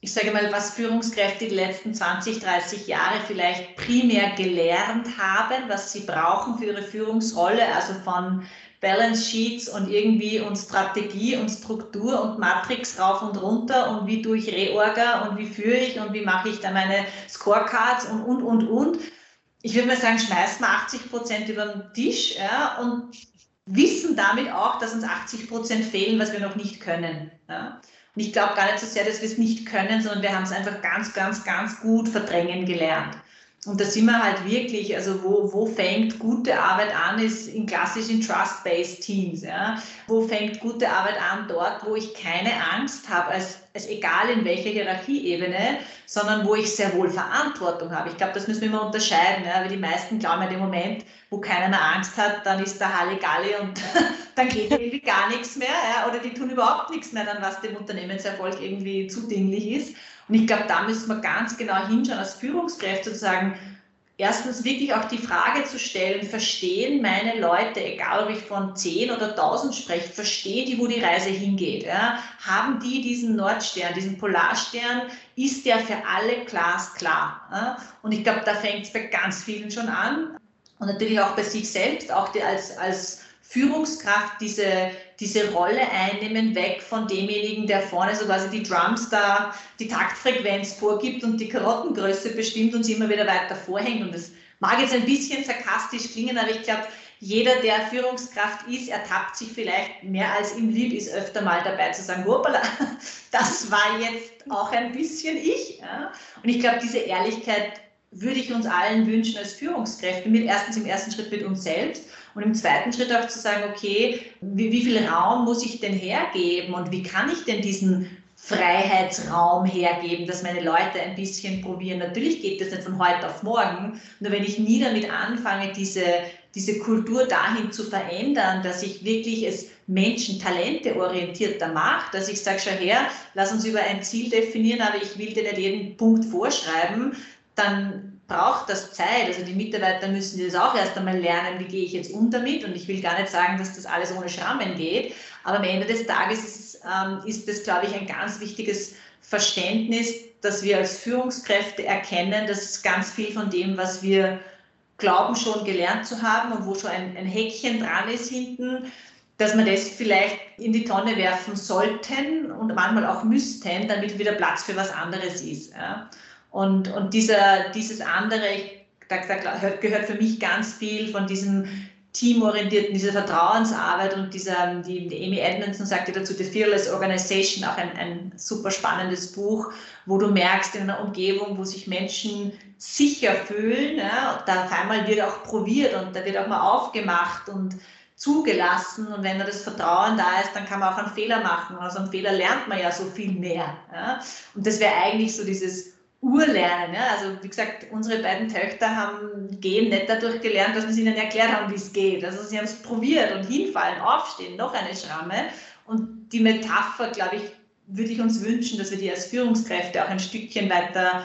ich sage mal, was Führungskräfte die letzten 20, 30 Jahre vielleicht primär gelernt haben, was sie brauchen für ihre Führungsrolle, also von Balance Sheets und irgendwie und Strategie und Struktur und Matrix rauf und runter und wie tue ich Reorga und wie führe ich und wie mache ich da meine Scorecards und, und, und, und ich würde mal sagen, schmeißen wir 80 Prozent über den Tisch ja, und wissen damit auch, dass uns 80 Prozent fehlen, was wir noch nicht können. Ja. Und ich glaube gar nicht so sehr, dass wir es nicht können, sondern wir haben es einfach ganz, ganz, ganz gut verdrängen gelernt. Und da sind wir halt wirklich, also wo, wo fängt gute Arbeit an, ist in klassischen Trust-Based Teams. Ja? Wo fängt gute Arbeit an? Dort, wo ich keine Angst habe, als, als egal in welcher Hierarchieebene, sondern wo ich sehr wohl Verantwortung habe. Ich glaube, das müssen wir immer unterscheiden, ja? weil die meisten glauben in dem Moment, wo keiner mehr Angst hat, dann ist der Halligalli und dann geht irgendwie gar nichts mehr ja? oder die tun überhaupt nichts mehr, dann was dem Unternehmenserfolg irgendwie zudinglich ist. Und ich glaube, da müssen wir ganz genau hinschauen als Führungskräfte zu sagen, erstens wirklich auch die Frage zu stellen, verstehen meine Leute, egal ob ich von 10 oder 1000 spreche, verstehen die, wo die Reise hingeht? Ja? Haben die diesen Nordstern, diesen Polarstern, ist der für alle glasklar? Ja? Und ich glaube, da fängt es bei ganz vielen schon an. Und natürlich auch bei sich selbst, auch als, als Führungskraft diese, diese Rolle einnehmen, weg von demjenigen, der vorne so quasi die Drums da, die Taktfrequenz vorgibt und die Karottengröße bestimmt und sie immer wieder weiter vorhängt. Und das mag jetzt ein bisschen sarkastisch klingen, aber ich glaube, jeder, der Führungskraft ist, ertappt sich vielleicht mehr als ihm lieb ist, öfter mal dabei zu sagen, hoppala, das war jetzt auch ein bisschen ich. Und ich glaube, diese Ehrlichkeit würde ich uns allen wünschen als Führungskräfte, mit erstens im ersten Schritt mit uns selbst und im zweiten Schritt auch zu sagen, okay, wie, wie viel Raum muss ich denn hergeben und wie kann ich denn diesen Freiheitsraum hergeben, dass meine Leute ein bisschen probieren. Natürlich geht das nicht von heute auf morgen, nur wenn ich nie damit anfange, diese, diese Kultur dahin zu verändern, dass ich wirklich es Menschen Talente orientierter mache, dass ich sage, schau her, lass uns über ein Ziel definieren, aber ich will dir nicht jeden Punkt vorschreiben, dann braucht das Zeit. Also die Mitarbeiter müssen das auch erst einmal lernen, wie gehe ich jetzt um damit. Und ich will gar nicht sagen, dass das alles ohne Schrammen geht. Aber am Ende des Tages ist, ähm, ist das, glaube ich, ein ganz wichtiges Verständnis, dass wir als Führungskräfte erkennen, dass ganz viel von dem, was wir glauben schon gelernt zu haben und wo schon ein, ein Häkchen dran ist hinten, dass wir das vielleicht in die Tonne werfen sollten und manchmal auch müssten, damit wieder Platz für was anderes ist. Ja. Und, und dieser, dieses andere, da, da gehört für mich ganz viel von diesem teamorientierten, diese Vertrauensarbeit und dieser, die, die Amy Edmondson sagte dazu, The Fearless Organization, auch ein, ein super spannendes Buch, wo du merkst, in einer Umgebung, wo sich Menschen sicher fühlen, ja, da auf einmal wird auch probiert und da wird auch mal aufgemacht und zugelassen und wenn da das Vertrauen da ist, dann kann man auch einen Fehler machen. Aus einem Fehler lernt man ja so viel mehr. Ja? Und das wäre eigentlich so dieses Urlernen. Ja? Also wie gesagt, unsere beiden Töchter haben Gehen nicht dadurch gelernt, dass wir ihnen erklärt haben, wie es geht. Also sie haben es probiert und hinfallen, aufstehen, noch eine Schramme. Und die Metapher, glaube ich, würde ich uns wünschen, dass wir die als Führungskräfte auch ein Stückchen weiter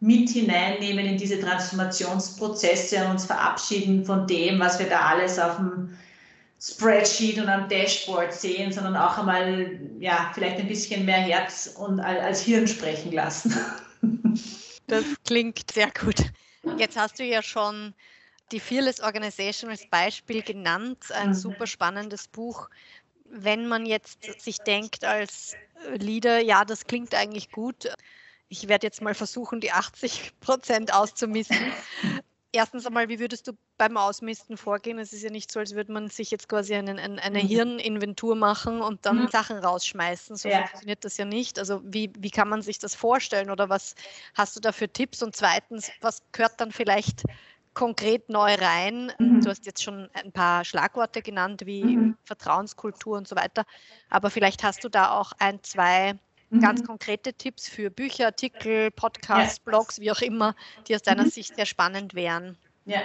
mit hineinnehmen in diese Transformationsprozesse und uns verabschieden von dem, was wir da alles auf dem Spreadsheet und am Dashboard sehen, sondern auch einmal ja, vielleicht ein bisschen mehr Herz und als Hirn sprechen lassen. Das klingt sehr gut. Jetzt hast du ja schon die Fearless Organization als Beispiel genannt, ein mhm. super spannendes Buch. Wenn man jetzt sich denkt als Leader, ja, das klingt eigentlich gut. Ich werde jetzt mal versuchen, die 80 Prozent auszumisten. Erstens einmal, wie würdest du beim Ausmisten vorgehen? Es ist ja nicht so, als würde man sich jetzt quasi einen, einen, eine mhm. Hirninventur machen und dann mhm. Sachen rausschmeißen. So ja. funktioniert das ja nicht. Also wie, wie kann man sich das vorstellen oder was hast du da für Tipps? Und zweitens, was gehört dann vielleicht konkret neu rein? Mhm. Du hast jetzt schon ein paar Schlagworte genannt, wie mhm. Vertrauenskultur und so weiter. Aber vielleicht hast du da auch ein, zwei mhm. ganz konkrete Tipps für Bücher, Artikel, Podcasts, ja. Blogs, wie auch immer, die aus deiner mhm. Sicht sehr spannend wären. Ja,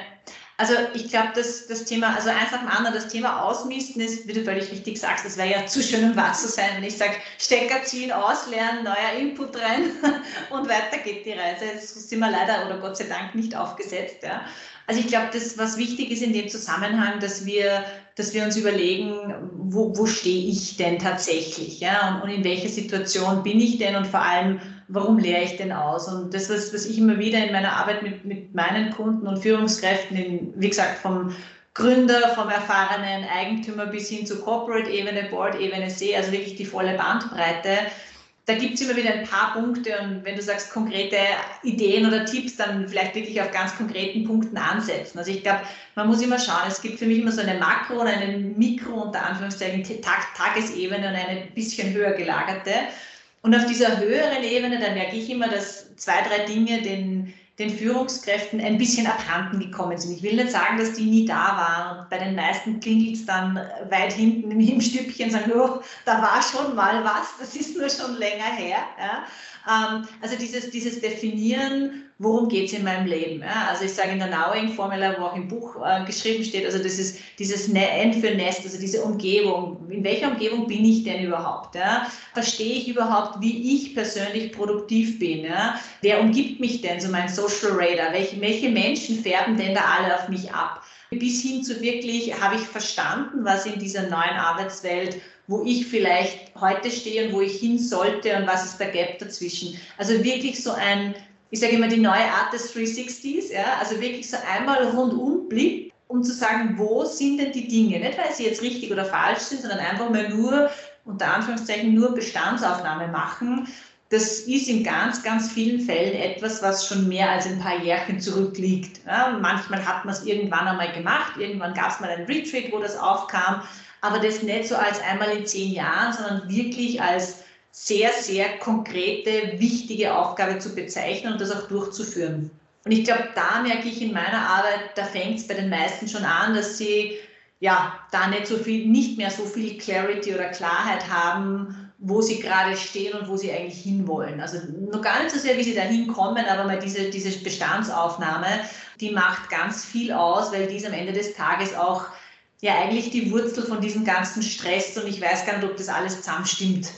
also ich glaube, dass das Thema, also eins nach dem anderen, das Thema Ausmisten ist, wie du völlig richtig sagst, das wäre ja zu schön, um wahr zu sein, wenn ich sage, Stecker ziehen, auslernen, neuer Input rein und weiter geht die Reise. Jetzt sind wir leider oder Gott sei Dank nicht aufgesetzt. Ja. Also ich glaube, das, was wichtig ist in dem Zusammenhang, dass wir, dass wir uns überlegen, wo, wo stehe ich denn tatsächlich, ja, und, und, in welcher Situation bin ich denn und vor allem, warum lehre ich denn aus? Und das, was, was ich immer wieder in meiner Arbeit mit, mit meinen Kunden und Führungskräften, in, wie gesagt, vom Gründer, vom erfahrenen Eigentümer bis hin zu Corporate-Ebene, Board-Ebene sehe, also wirklich die volle Bandbreite, da gibt es immer wieder ein paar Punkte und wenn du sagst konkrete Ideen oder Tipps, dann vielleicht wirklich auf ganz konkreten Punkten ansetzen. Also ich glaube, man muss immer schauen, es gibt für mich immer so eine Makro- und eine Mikro- unter Anführungszeichen Tag Tagesebene und eine bisschen höher gelagerte. Und auf dieser höheren Ebene, da merke ich immer, dass zwei, drei Dinge den den Führungskräften ein bisschen abhanden gekommen sind. Ich will nicht sagen, dass die nie da waren bei den meisten klingelt es dann weit hinten im Stübchen, sagen, oh, da war schon mal was, das ist nur schon länger her. Ja. Ähm, also dieses, dieses Definieren, worum geht es in meinem Leben. Ja? Also ich sage in der Knowing-Formula, wo auch im Buch äh, geschrieben steht, also das ist dieses ne-, End für Nest, also diese Umgebung. In welcher Umgebung bin ich denn überhaupt? Ja? Verstehe ich überhaupt, wie ich persönlich produktiv bin? Ja? Wer umgibt mich denn, so mein Social Radar? Welche, welche Menschen färben denn da alle auf mich ab? Bis hin zu wirklich, habe ich verstanden, was in dieser neuen Arbeitswelt wo ich vielleicht heute stehe und wo ich hin sollte und was ist der Gap dazwischen. Also wirklich so ein ich sage immer die neue Art des 360s, ja, also wirklich so einmal rundum Blick, um zu sagen, wo sind denn die Dinge? Nicht, weil sie jetzt richtig oder falsch sind, sondern einfach mal nur, unter Anführungszeichen, nur Bestandsaufnahme machen. Das ist in ganz, ganz vielen Fällen etwas, was schon mehr als ein paar Jährchen zurückliegt. Ja, manchmal hat man es irgendwann einmal gemacht, irgendwann gab es mal ein Retreat, wo das aufkam, aber das nicht so als einmal in zehn Jahren, sondern wirklich als sehr, sehr konkrete, wichtige Aufgabe zu bezeichnen und das auch durchzuführen. Und ich glaube, da merke ich in meiner Arbeit, da fängt es bei den meisten schon an, dass sie ja da nicht so viel, nicht mehr so viel Clarity oder Klarheit haben, wo sie gerade stehen und wo sie eigentlich hinwollen. Also noch gar nicht so sehr, wie sie da hinkommen, aber mal diese, diese Bestandsaufnahme, die macht ganz viel aus, weil dies am Ende des Tages auch ja eigentlich die Wurzel von diesem ganzen Stress und ich weiß gar nicht, ob das alles zusammenstimmt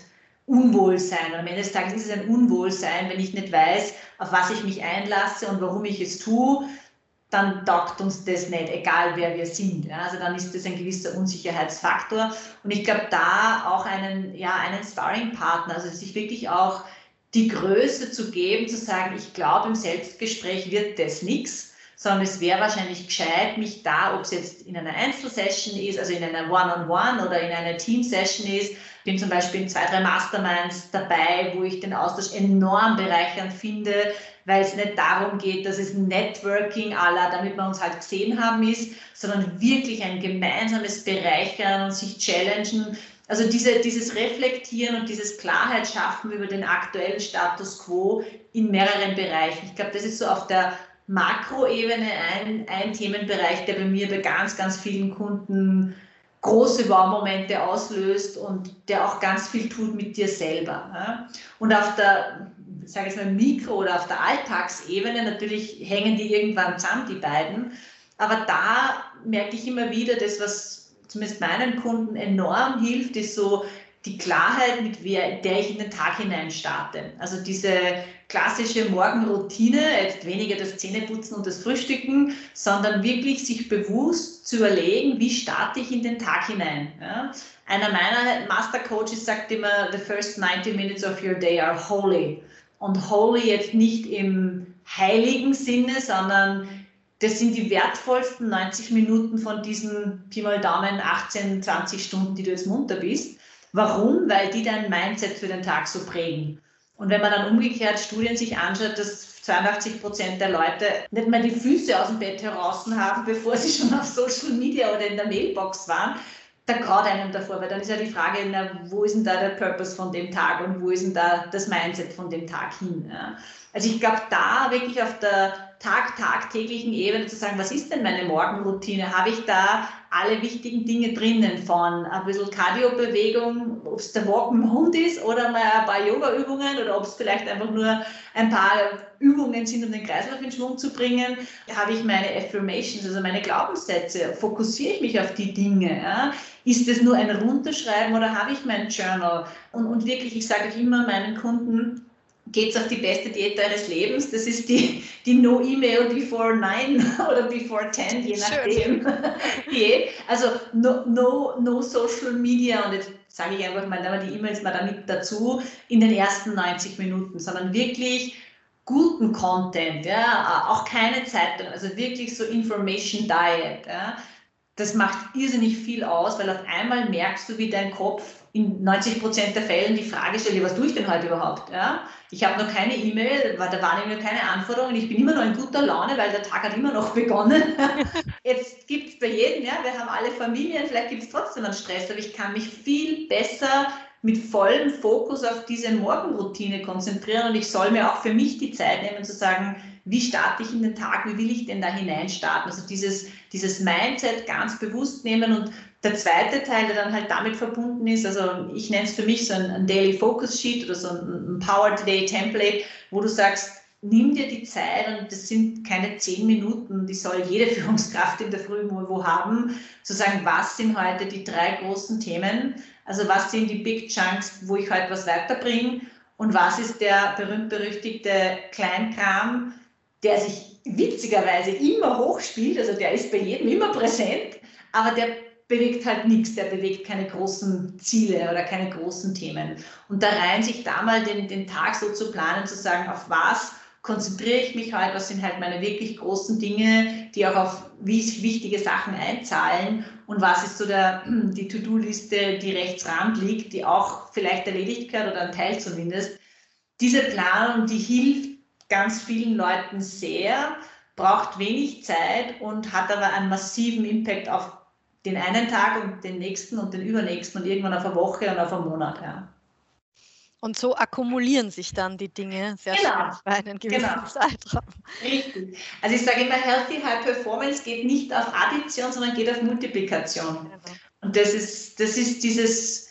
Unwohlsein. Und am Ende des Tages ist es ein Unwohlsein, wenn ich nicht weiß, auf was ich mich einlasse und warum ich es tue, dann taugt uns das nicht, egal wer wir sind. Ja, also dann ist das ein gewisser Unsicherheitsfaktor. Und ich glaube, da auch einen, ja, einen Sparring-Partner, also sich wirklich auch die Größe zu geben, zu sagen, ich glaube, im Selbstgespräch wird das nichts, sondern es wäre wahrscheinlich gescheit, mich da, ob es jetzt in einer Einzelsession ist, also in einer One-on-One -on -One oder in einer Team-Session ist, bin zum Beispiel in zwei, drei Masterminds dabei, wo ich den Austausch enorm bereichernd finde, weil es nicht darum geht, dass es Networking aller, damit wir uns halt gesehen haben, ist, sondern wirklich ein gemeinsames Bereichern sich challengen. Also diese, dieses Reflektieren und dieses Klarheit schaffen über den aktuellen Status quo in mehreren Bereichen. Ich glaube, das ist so auf der Makroebene ein, ein Themenbereich, der bei mir bei ganz, ganz vielen Kunden große Wow-Momente auslöst und der auch ganz viel tut mit dir selber. Und auf der, sage ich mal, Mikro- oder auf der Alltagsebene, natürlich hängen die irgendwann zusammen, die beiden. Aber da merke ich immer wieder, das, was zumindest meinen Kunden enorm hilft, ist so die Klarheit, mit wer, der ich in den Tag hinein starte. Also diese klassische Morgenroutine, jetzt weniger das Zähneputzen und das Frühstücken, sondern wirklich sich bewusst zu überlegen, wie starte ich in den Tag hinein. Ja? Einer meiner Master Coaches sagt immer, the first 90 minutes of your day are holy. Und holy jetzt nicht im heiligen Sinne, sondern das sind die wertvollsten 90 Minuten von diesen Pi mal Daumen 18, 20 Stunden, die du jetzt munter bist. Warum? Weil die dein Mindset für den Tag so prägen. Und wenn man dann umgekehrt Studien sich anschaut, dass 82 Prozent der Leute nicht mal die Füße aus dem Bett heraus haben, bevor sie schon auf Social Media oder in der Mailbox waren, da graut einem davor, weil dann ist ja die Frage, na, wo ist denn da der Purpose von dem Tag und wo ist denn da das Mindset von dem Tag hin? Ja? Also ich glaube, da wirklich auf der Tag, tagtäglichen Ebene zu sagen, was ist denn meine Morgenroutine? Habe ich da alle wichtigen Dinge drinnen von ein bisschen Cardio-Bewegung, ob es der Walk dem Hund ist oder mal ein paar Yoga-Übungen oder ob es vielleicht einfach nur ein paar Übungen sind, um den Kreislauf in Schwung zu bringen. Habe ich meine Affirmations, also meine Glaubenssätze? Fokussiere ich mich auf die Dinge? Ja? Ist es nur ein Runterschreiben oder habe ich mein Journal? Und, und wirklich, ich sage immer meinen Kunden, geht es auf die beste Diät eures Lebens. Das ist die, die No E-Mail before 9 oder before 10, je nachdem. also no, no, no Social Media und jetzt sage ich einfach mal, die E-Mails mal da mit dazu in den ersten 90 Minuten, sondern wirklich guten Content, ja, auch keine Zeitung, also wirklich so Information Diet, ja. Das macht irrsinnig viel aus, weil auf einmal merkst du, wie dein Kopf in 90 Prozent der Fällen die Frage stellt, was tue ich denn heute überhaupt? Ja? Ich habe noch keine E-Mail, da waren mir keine Anforderungen, ich bin immer noch in guter Laune, weil der Tag hat immer noch begonnen. Jetzt gibt es bei jedem, ja, wir haben alle Familien, vielleicht gibt es trotzdem einen Stress, aber ich kann mich viel besser mit vollem Fokus auf diese Morgenroutine konzentrieren und ich soll mir auch für mich die Zeit nehmen zu sagen, wie starte ich in den Tag, wie will ich denn da hinein starten? Also dieses, dieses Mindset ganz bewusst nehmen und der zweite Teil, der dann halt damit verbunden ist, also ich nenne es für mich so ein, ein Daily Focus Sheet oder so ein, ein Power Today Template, wo du sagst, nimm dir die Zeit und das sind keine zehn Minuten, die soll jede Führungskraft in der Früh wo haben, zu sagen, was sind heute die drei großen Themen, also was sind die Big Chunks, wo ich heute was weiterbringe und was ist der berühmt-berüchtigte Kleinkram, der sich witzigerweise immer hochspielt, also der ist bei jedem immer präsent, aber der bewegt halt nichts, der bewegt keine großen Ziele oder keine großen Themen. Und da rein sich da mal den, den Tag so zu planen, zu sagen, auf was konzentriere ich mich heute, was sind halt meine wirklich großen Dinge, die auch auf wichtige Sachen einzahlen und was ist so der, die To-Do-Liste, die rechts rand liegt, die auch vielleicht erledigt gehört oder ein Teil zumindest. Diese Planung, die hilft ganz vielen Leuten sehr, braucht wenig Zeit und hat aber einen massiven Impact auf den einen Tag und den nächsten und den übernächsten und irgendwann auf eine Woche und auf einen Monat. Ja. Und so akkumulieren sich dann die Dinge sehr genau. schnell bei einem gewissen genau. Zeitraum. Richtig. Also ich sage immer, Healthy High Performance geht nicht auf Addition, sondern geht auf Multiplikation. Genau. Und das ist, das ist dieses,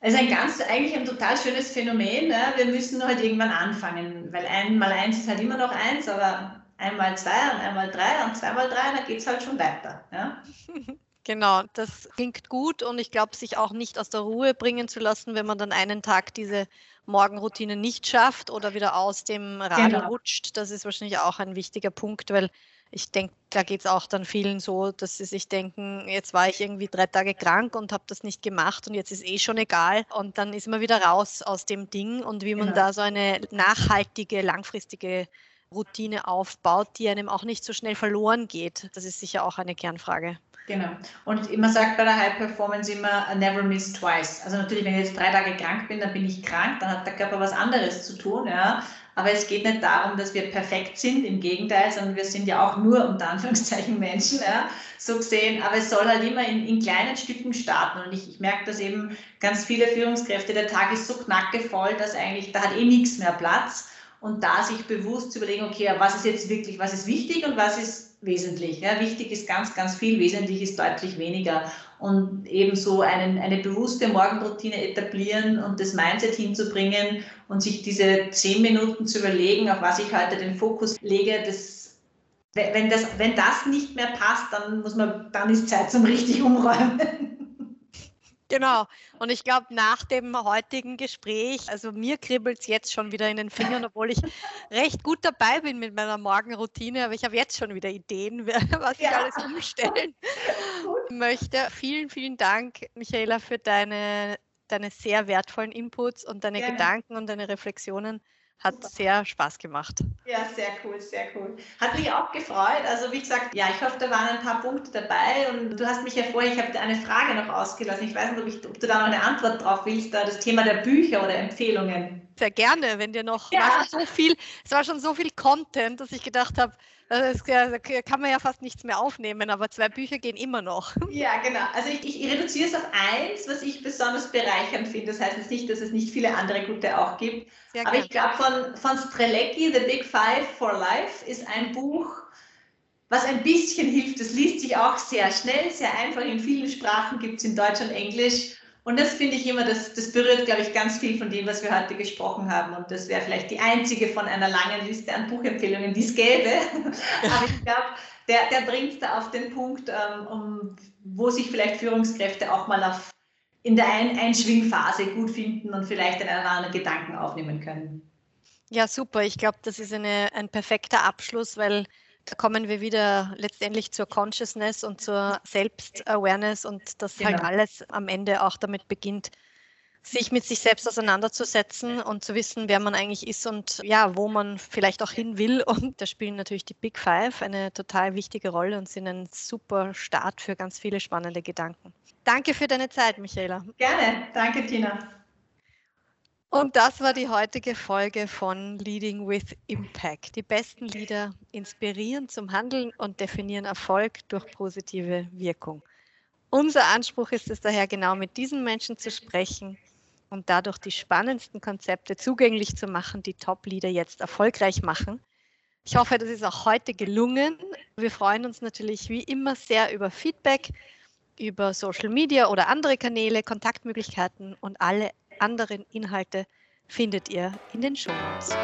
also ein ganz, eigentlich ein total schönes Phänomen. Ne? Wir müssen halt irgendwann anfangen, weil ein mal eins ist halt immer noch eins, aber einmal zwei und einmal drei und zweimal drei, dann geht es halt schon weiter. Ja? Genau, das klingt gut und ich glaube, sich auch nicht aus der Ruhe bringen zu lassen, wenn man dann einen Tag diese Morgenroutine nicht schafft oder wieder aus dem Radl genau. rutscht. Das ist wahrscheinlich auch ein wichtiger Punkt, weil ich denke, da geht es auch dann vielen so, dass sie sich denken, jetzt war ich irgendwie drei Tage krank und habe das nicht gemacht und jetzt ist eh schon egal. Und dann ist man wieder raus aus dem Ding und wie man genau. da so eine nachhaltige, langfristige Routine aufbaut, die einem auch nicht so schnell verloren geht. Das ist sicher auch eine Kernfrage. Genau. Und man sagt bei der High Performance immer, never miss twice. Also natürlich, wenn ich jetzt drei Tage krank bin, dann bin ich krank, dann hat der Körper was anderes zu tun. Ja. Aber es geht nicht darum, dass wir perfekt sind, im Gegenteil, sondern wir sind ja auch nur unter Anführungszeichen Menschen, ja, so gesehen. Aber es soll halt immer in, in kleinen Stücken starten. Und ich, ich merke, dass eben ganz viele Führungskräfte, der Tag ist so knackevoll, dass eigentlich, da hat eh nichts mehr Platz. Und da sich bewusst zu überlegen, okay, was ist jetzt wirklich, was ist wichtig und was ist wesentlich. Ja, wichtig ist ganz, ganz viel, wesentlich ist deutlich weniger. Und ebenso einen, eine bewusste Morgenroutine etablieren und das Mindset hinzubringen und sich diese zehn Minuten zu überlegen, auf was ich heute den Fokus lege, das, wenn, das, wenn das nicht mehr passt, dann muss man, dann ist Zeit zum richtig umräumen. Genau. Und ich glaube, nach dem heutigen Gespräch, also mir kribbelt es jetzt schon wieder in den Fingern, obwohl ich recht gut dabei bin mit meiner Morgenroutine, aber ich habe jetzt schon wieder Ideen, was ich ja. alles umstellen möchte. Vielen, vielen Dank, Michaela, für deine, deine sehr wertvollen Inputs und deine Gerne. Gedanken und deine Reflexionen. Hat Super. sehr Spaß gemacht. Ja, sehr cool, sehr cool. Hat mich auch gefreut. Also wie gesagt, ja, ich hoffe, da waren ein paar Punkte dabei und du hast mich ja vorher, ich habe dir eine Frage noch ausgelassen. Ich weiß nicht, ob, ich, ob, du da noch eine Antwort drauf willst, da das Thema der Bücher oder Empfehlungen. Sehr gerne, wenn dir noch ja. so viel, es war schon so viel Content, dass ich gedacht habe, das kann man ja fast nichts mehr aufnehmen, aber zwei Bücher gehen immer noch. Ja, genau. Also ich, ich reduziere es auf eins, was ich besonders bereichernd finde. Das heißt jetzt nicht, dass es nicht viele andere gute auch gibt. Sehr aber gern. ich glaube, von, von Strelecki, The Big Five for Life, ist ein Buch, was ein bisschen hilft. Es liest sich auch sehr schnell, sehr einfach. In vielen Sprachen gibt es in Deutsch und Englisch. Und das finde ich immer, das, das berührt, glaube ich, ganz viel von dem, was wir heute gesprochen haben. Und das wäre vielleicht die einzige von einer langen Liste an Buchempfehlungen, die es gäbe. Aber ich glaube, der, der bringt es da auf den Punkt, ähm, um, wo sich vielleicht Führungskräfte auch mal auf, in der Ein Einschwingphase gut finden und vielleicht einen anderen Gedanken aufnehmen können. Ja, super. Ich glaube, das ist eine, ein perfekter Abschluss, weil kommen wir wieder letztendlich zur Consciousness und zur Selbst-Awareness und das halt genau. halt alles am Ende auch damit beginnt, sich mit sich selbst auseinanderzusetzen und zu wissen, wer man eigentlich ist und ja, wo man vielleicht auch hin will. Und da spielen natürlich die Big Five eine total wichtige Rolle und sind ein super Start für ganz viele spannende Gedanken. Danke für deine Zeit, Michaela. Gerne, danke, Tina. Und das war die heutige Folge von Leading with Impact. Die besten Leader inspirieren zum Handeln und definieren Erfolg durch positive Wirkung. Unser Anspruch ist es daher, genau mit diesen Menschen zu sprechen und dadurch die spannendsten Konzepte zugänglich zu machen, die Top-Leader jetzt erfolgreich machen. Ich hoffe, das ist auch heute gelungen. Wir freuen uns natürlich wie immer sehr über Feedback, über Social Media oder andere Kanäle, Kontaktmöglichkeiten und alle anderen Inhalte findet ihr in den Show Notes.